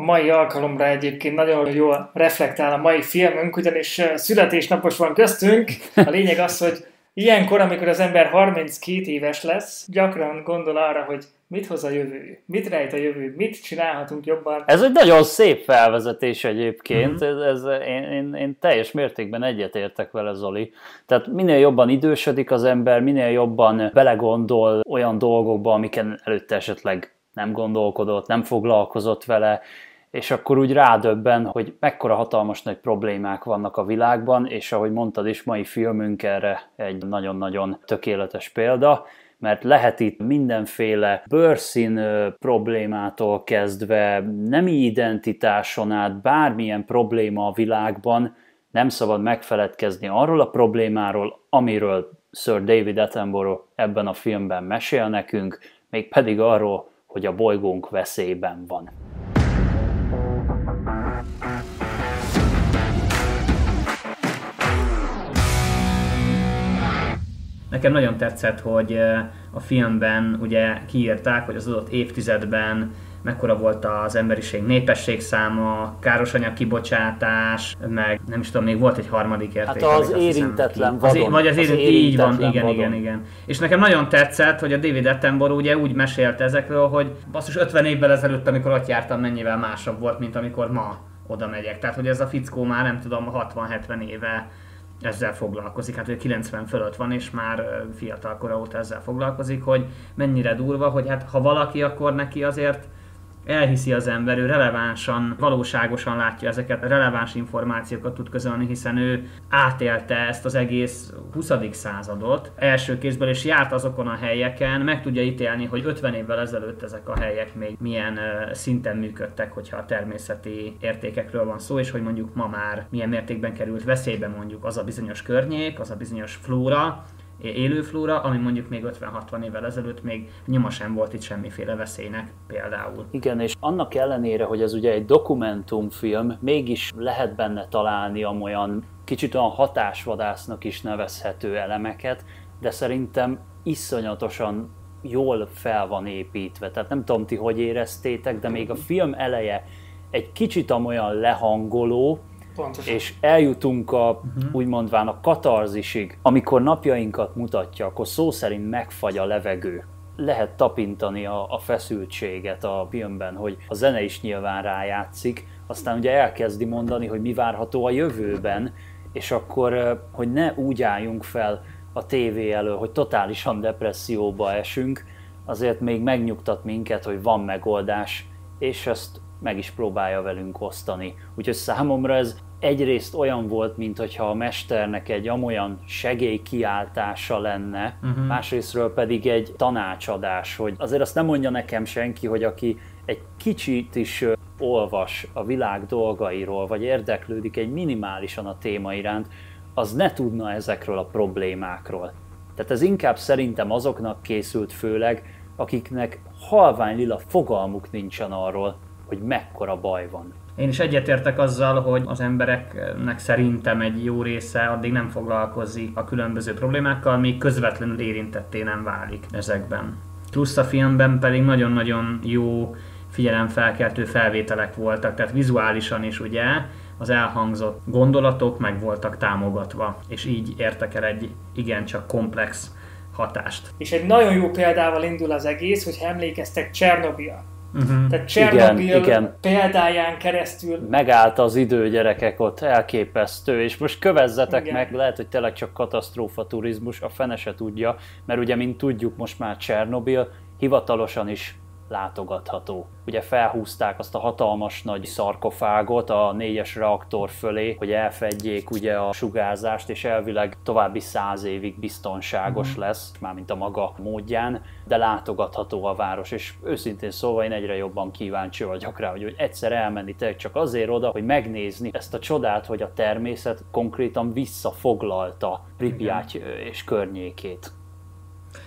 a mai alkalomra egyébként nagyon jól reflektál a mai filmünk, ugyanis születésnapos van köztünk. A lényeg az, hogy ilyenkor, amikor az ember 32 éves lesz, gyakran gondol arra, hogy mit hoz a jövő, mit rejt a jövő, mit csinálhatunk jobban. Ez egy nagyon szép felvezetés egyébként, mm-hmm. ez, ez, én, én, én teljes mértékben egyetértek vele, Zoli. Tehát minél jobban idősödik az ember, minél jobban belegondol olyan dolgokba, amiken előtte esetleg nem gondolkodott, nem foglalkozott vele, és akkor úgy rádöbben, hogy mekkora hatalmas nagy problémák vannak a világban, és ahogy mondtad is, mai filmünk erre egy nagyon-nagyon tökéletes példa, mert lehet itt mindenféle bőrszín problémától kezdve, nemi identitáson át, bármilyen probléma a világban, nem szabad megfeledkezni arról a problémáról, amiről Sir David Attenborough ebben a filmben mesél nekünk, még pedig arról, hogy a bolygónk veszélyben van. Nekem nagyon tetszett, hogy a filmben ugye kiírták, hogy az adott évtizedben mekkora volt az emberiség népesség száma, károsanyag kibocsátás, meg nem is tudom, még volt egy harmadik érték. Hát az érintetlen vadon. Az, vagy az, az érint, így van, igen, vadon. igen, igen. És nekem nagyon tetszett, hogy a David Attenborough ugye úgy mesélt ezekről, hogy basszus 50 évvel ezelőtt, amikor ott jártam, mennyivel másabb volt, mint amikor ma oda megyek. Tehát, hogy ez a fickó már nem tudom, 60-70 éve ezzel foglalkozik, hát ő 90 fölött van, és már fiatal kora óta ezzel foglalkozik, hogy mennyire durva, hogy hát ha valaki, akkor neki azért elhiszi az ember, ő relevánsan, valóságosan látja ezeket, releváns információkat tud közölni, hiszen ő átélte ezt az egész 20. századot első kézből, és járt azokon a helyeken, meg tudja ítélni, hogy 50 évvel ezelőtt ezek a helyek még milyen szinten működtek, hogyha a természeti értékekről van szó, és hogy mondjuk ma már milyen mértékben került veszélybe mondjuk az a bizonyos környék, az a bizonyos flóra, élő flóra, ami mondjuk még 50-60 évvel ezelőtt még nyoma sem volt itt semmiféle veszélynek például. Igen, és annak ellenére, hogy ez ugye egy dokumentumfilm, mégis lehet benne találni olyan kicsit olyan hatásvadásznak is nevezhető elemeket, de szerintem iszonyatosan jól fel van építve. Tehát nem tudom ti, hogy éreztétek, de még a film eleje egy kicsit amolyan lehangoló, Pontosan. és eljutunk a, uh-huh. úgymondván a katarzisig, amikor napjainkat mutatja, akkor szó szerint megfagy a levegő. Lehet tapintani a, a feszültséget a filmben, hogy a zene is nyilván rájátszik, aztán ugye elkezdi mondani, hogy mi várható a jövőben, és akkor, hogy ne úgy álljunk fel a tévé elől, hogy totálisan depresszióba esünk, azért még megnyugtat minket, hogy van megoldás, és ezt meg is próbálja velünk osztani. Úgyhogy számomra ez egyrészt olyan volt, mintha a mesternek egy amolyan segélykiáltása lenne, uh-huh. másrésztről pedig egy tanácsadás, hogy azért azt nem mondja nekem senki, hogy aki egy kicsit is olvas a világ dolgairól, vagy érdeklődik egy minimálisan a téma iránt, az ne tudna ezekről a problémákról. Tehát ez inkább szerintem azoknak készült főleg, akiknek halvány lila fogalmuk nincsen arról, hogy mekkora baj van. Én is egyetértek azzal, hogy az embereknek szerintem egy jó része addig nem foglalkozik a különböző problémákkal, míg közvetlenül érintetté nem válik ezekben. Plusz a filmben pedig nagyon-nagyon jó figyelemfelkeltő felvételek voltak, tehát vizuálisan is ugye az elhangzott gondolatok meg voltak támogatva, és így értek el egy igencsak komplex hatást. És egy nagyon jó példával indul az egész, hogy emlékeztek Csernobil Uh-huh. Tehát Csernobyl igen, igen. példáján keresztül... Megállt az idő, gyerekek, ott elképesztő, és most kövezzetek igen. meg, lehet, hogy tényleg csak katasztrófa turizmus, a fene se tudja, mert ugye, mint tudjuk, most már Csernobyl hivatalosan is látogatható. Ugye felhúzták azt a hatalmas nagy szarkofágot a négyes reaktor fölé, hogy elfedjék ugye a sugárzást, és elvileg további száz évig biztonságos uh-huh. lesz, mármint a maga módján, de látogatható a város, és őszintén szóval én egyre jobban kíváncsi vagyok rá, hogy, egyszer elmenni tényleg csak azért oda, hogy megnézni ezt a csodát, hogy a természet konkrétan visszafoglalta Pripyat és környékét.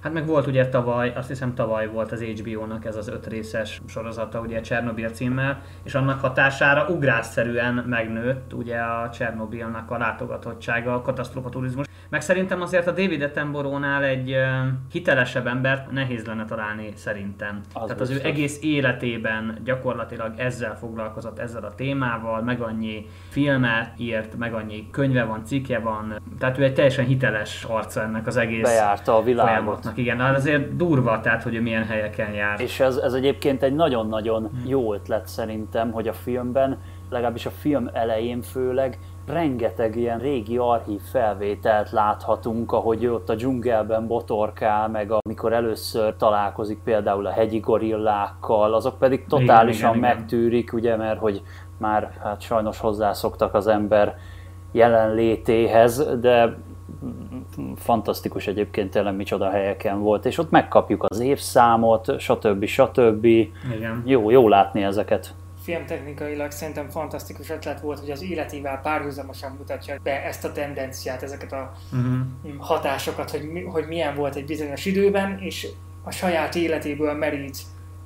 Hát meg volt ugye tavaly, azt hiszem tavaly volt az HBO-nak ez az öt részes sorozata, ugye Csernobil címmel, és annak hatására ugrásszerűen megnőtt ugye a Csernobilnak a látogatottsága, a katasztrofaturizmus. Meg szerintem azért a David Attenborough-nál egy hitelesebb embert nehéz lenne találni szerintem. Az Tehát az biztos. ő egész életében gyakorlatilag ezzel foglalkozott, ezzel a témával, meg annyi filmet írt, meg annyi könyve van, cikke van, tehát ő egy teljesen hiteles arca ennek az egész Bejárta a világot. Folyamatnak. Igen, azért durva, tehát hogy ő milyen helyeken jár. És ez, ez egyébként egy nagyon-nagyon hmm. jó ötlet szerintem, hogy a filmben, legalábbis a film elején főleg, rengeteg ilyen régi archív felvételt láthatunk, ahogy ott a dzsungelben botorkál, meg amikor először találkozik például a hegyi gorillákkal, azok pedig totálisan igen, igen, megtűrik, ugye, mert hogy már hát sajnos hozzászoktak az ember jelenlétéhez, de fantasztikus egyébként tényleg micsoda helyeken volt, és ott megkapjuk az évszámot, stb. stb. Igen. Jó, jó látni ezeket filmtechnikailag szerintem fantasztikus ötlet volt, hogy az életével párhuzamosan mutatja be ezt a tendenciát, ezeket a uh-huh. hatásokat, hogy, hogy milyen volt egy bizonyos időben, és a saját életéből merít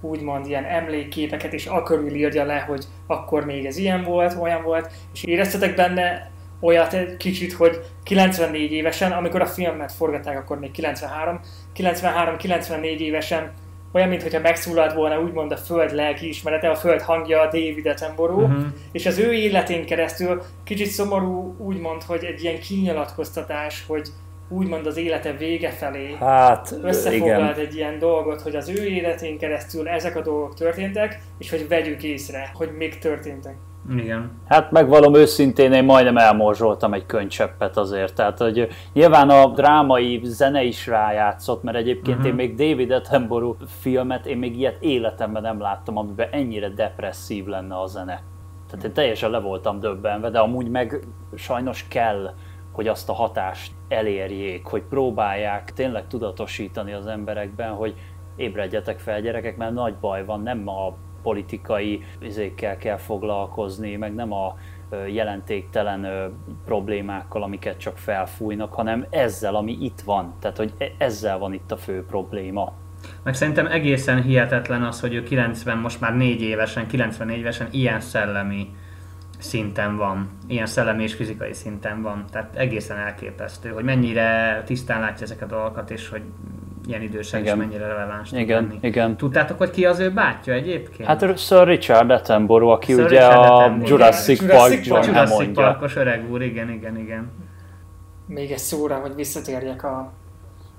úgymond ilyen emlékképeket, és akkor írja le, hogy akkor még ez ilyen volt, olyan volt, és éreztetek benne olyat egy kicsit, hogy 94 évesen, amikor a filmet forgatták, akkor még 93, 93-94 évesen olyan, mintha megszólalt volna úgymond a föld lelki ismerete, a föld hangja a David Attenborough, uh-huh. és az ő életén keresztül kicsit szomorú úgymond, hogy egy ilyen kinyilatkoztatás, hogy úgymond az élete vége felé hát, összefoglalt igen. egy ilyen dolgot, hogy az ő életén keresztül ezek a dolgok történtek, és hogy vegyük észre, hogy még történtek. Igen. Hát megvalom őszintén, én majdnem elmorzsoltam egy könycseppet azért. Tehát, hogy nyilván a drámai zene is rájátszott, mert egyébként uh-huh. én még David Attenborough filmet, én még ilyet életemben nem láttam, amiben ennyire depresszív lenne a zene. Tehát én teljesen le voltam döbbenve, de amúgy meg sajnos kell, hogy azt a hatást elérjék, hogy próbálják tényleg tudatosítani az emberekben, hogy ébredjetek fel gyerekek, mert nagy baj van, nem a politikai izékkel kell foglalkozni, meg nem a jelentéktelen problémákkal, amiket csak felfújnak, hanem ezzel, ami itt van. Tehát, hogy e, ezzel van itt a fő probléma. Meg szerintem egészen hihetetlen az, hogy ő 90, most már 4 évesen, 94 évesen ilyen szellemi szinten van, ilyen szellemi és fizikai szinten van. Tehát egészen elképesztő, hogy mennyire tisztán látja ezeket a dolgokat, és hogy ilyen idősen igen. is mennyire releváns igen, lenni. Igen. Tudtátok, hogy ki az ő bátyja egyébként? Hát Sir Richard Attenborough, aki Sir ugye Richard a. Jurassic, Jurassic Park-ban Park. Jurassic Parkos öreg úr, igen, igen, igen. Még egy szóra, hogy visszatérjek a,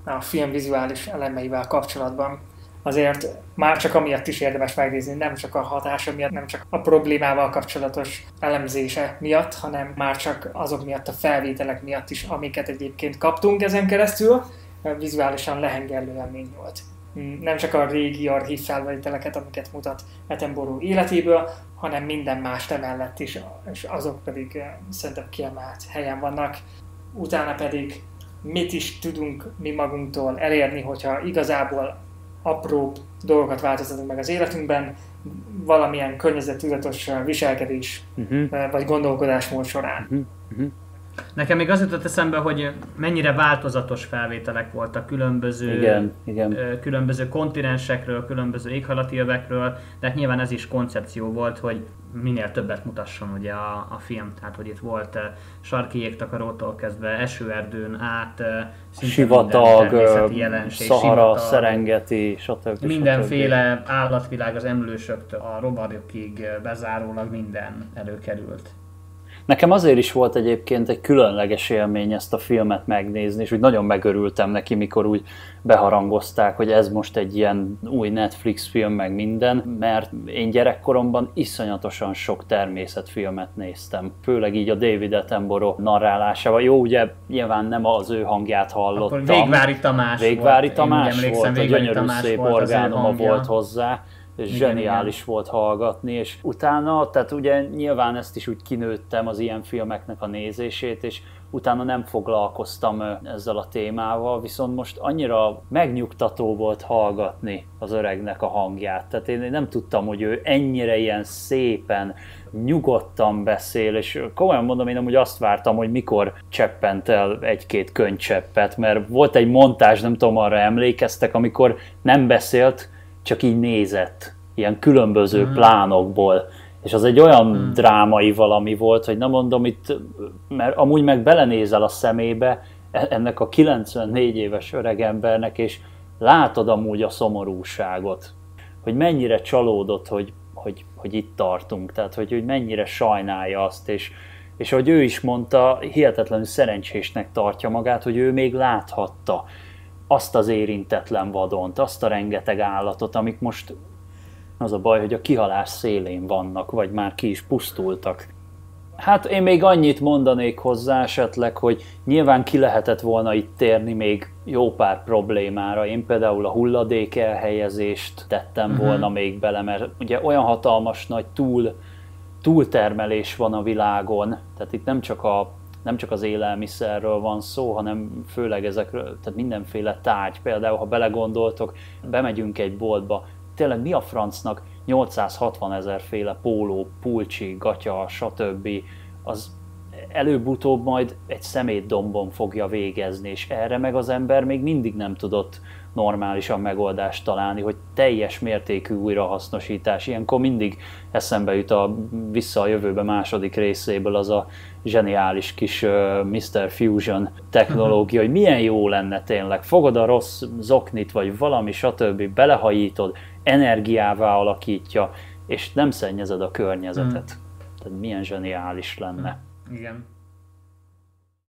a film vizuális elemeivel kapcsolatban. Azért már csak amiatt is érdemes megnézni, nem csak a hatása miatt, nem csak a problémával kapcsolatos elemzése miatt, hanem már csak azok miatt a felvételek miatt is, amiket egyébként kaptunk ezen keresztül vizuálisan lehengerlő élmény volt. Mm, nem csak a régi archív felvételeket, amiket mutat Attenborough életéből, hanem minden más emellett is, és azok pedig eh, szerintem kiemelt helyen vannak. Utána pedig mit is tudunk mi magunktól elérni, hogyha igazából apró dolgokat változtatunk meg az életünkben, valamilyen környezettudatos viselkedés uh-huh. vagy gondolkodásmód során. Uh-huh. Uh-huh. Nekem még az jutott eszembe, hogy mennyire változatos felvételek voltak különböző, igen, igen. különböző kontinensekről, különböző éghajlati övekről, de hát nyilván ez is koncepció volt, hogy minél többet mutasson ugye a, a film, tehát hogy itt volt sarki jégtakarótól kezdve esőerdőn át, sivatag, jelenség, Szahara, sivatag, Szerengeti, stb. Mindenféle stb. állatvilág az emlősöktől a rovarokig bezárólag minden előkerült. Nekem azért is volt egyébként egy különleges élmény ezt a filmet megnézni, és úgy nagyon megörültem neki, mikor úgy beharangozták, hogy ez most egy ilyen új Netflix film, meg minden, mert én gyerekkoromban iszonyatosan sok természetfilmet néztem, főleg így a David Attenborough narrálásával. Jó, ugye nyilván nem az ő hangját hallottam. Akkor Végvári Tamás Végvári volt. Tamás volt, a gyönyörű szép orgánuma volt hozzá zseniális igen, volt hallgatni, és utána, tehát ugye nyilván ezt is úgy kinőttem az ilyen filmeknek a nézését, és utána nem foglalkoztam ezzel a témával, viszont most annyira megnyugtató volt hallgatni az öregnek a hangját. Tehát én nem tudtam, hogy ő ennyire ilyen szépen, nyugodtan beszél, és komolyan mondom, én amúgy azt vártam, hogy mikor cseppent el egy-két könycseppet, mert volt egy montázs, nem tudom, arra emlékeztek, amikor nem beszélt, csak így nézett, ilyen különböző mm. plánokból és az egy olyan hmm. drámai valami volt, hogy nem mondom itt, mert amúgy meg belenézel a szemébe e- ennek a 94 éves öregembernek, és látod amúgy a szomorúságot, hogy mennyire csalódott, hogy, hogy, hogy itt tartunk, tehát hogy, hogy mennyire sajnálja azt, és, és hogy ő is mondta, hihetetlenül szerencsésnek tartja magát, hogy ő még láthatta azt az érintetlen vadont, azt a rengeteg állatot, amik most az a baj, hogy a kihalás szélén vannak, vagy már ki is pusztultak. Hát én még annyit mondanék hozzá esetleg, hogy nyilván ki lehetett volna itt térni még jó pár problémára. Én például a hulladék elhelyezést tettem uh-huh. volna még bele, mert ugye olyan hatalmas nagy túl, túltermelés van a világon, tehát itt nem csak a nem csak az élelmiszerről van szó, hanem főleg ezekről, tehát mindenféle tárgy. Például, ha belegondoltok, bemegyünk egy boltba, tényleg mi a francnak 860 ezer féle póló, pulcsi, gatya, stb. az előbb-utóbb majd egy szemétdombon fogja végezni, és erre meg az ember még mindig nem tudott normálisan megoldást találni, hogy teljes mértékű újrahasznosítás. Ilyenkor mindig eszembe jut a Vissza a jövőbe második részéből az a zseniális kis uh, Mr. Fusion technológia, hogy milyen jó lenne tényleg. Fogod a rossz zoknit, vagy valami, stb. belehajítod, energiává alakítja, és nem szennyezed a környezetet. Hmm. Tehát milyen zseniális lenne. Igen.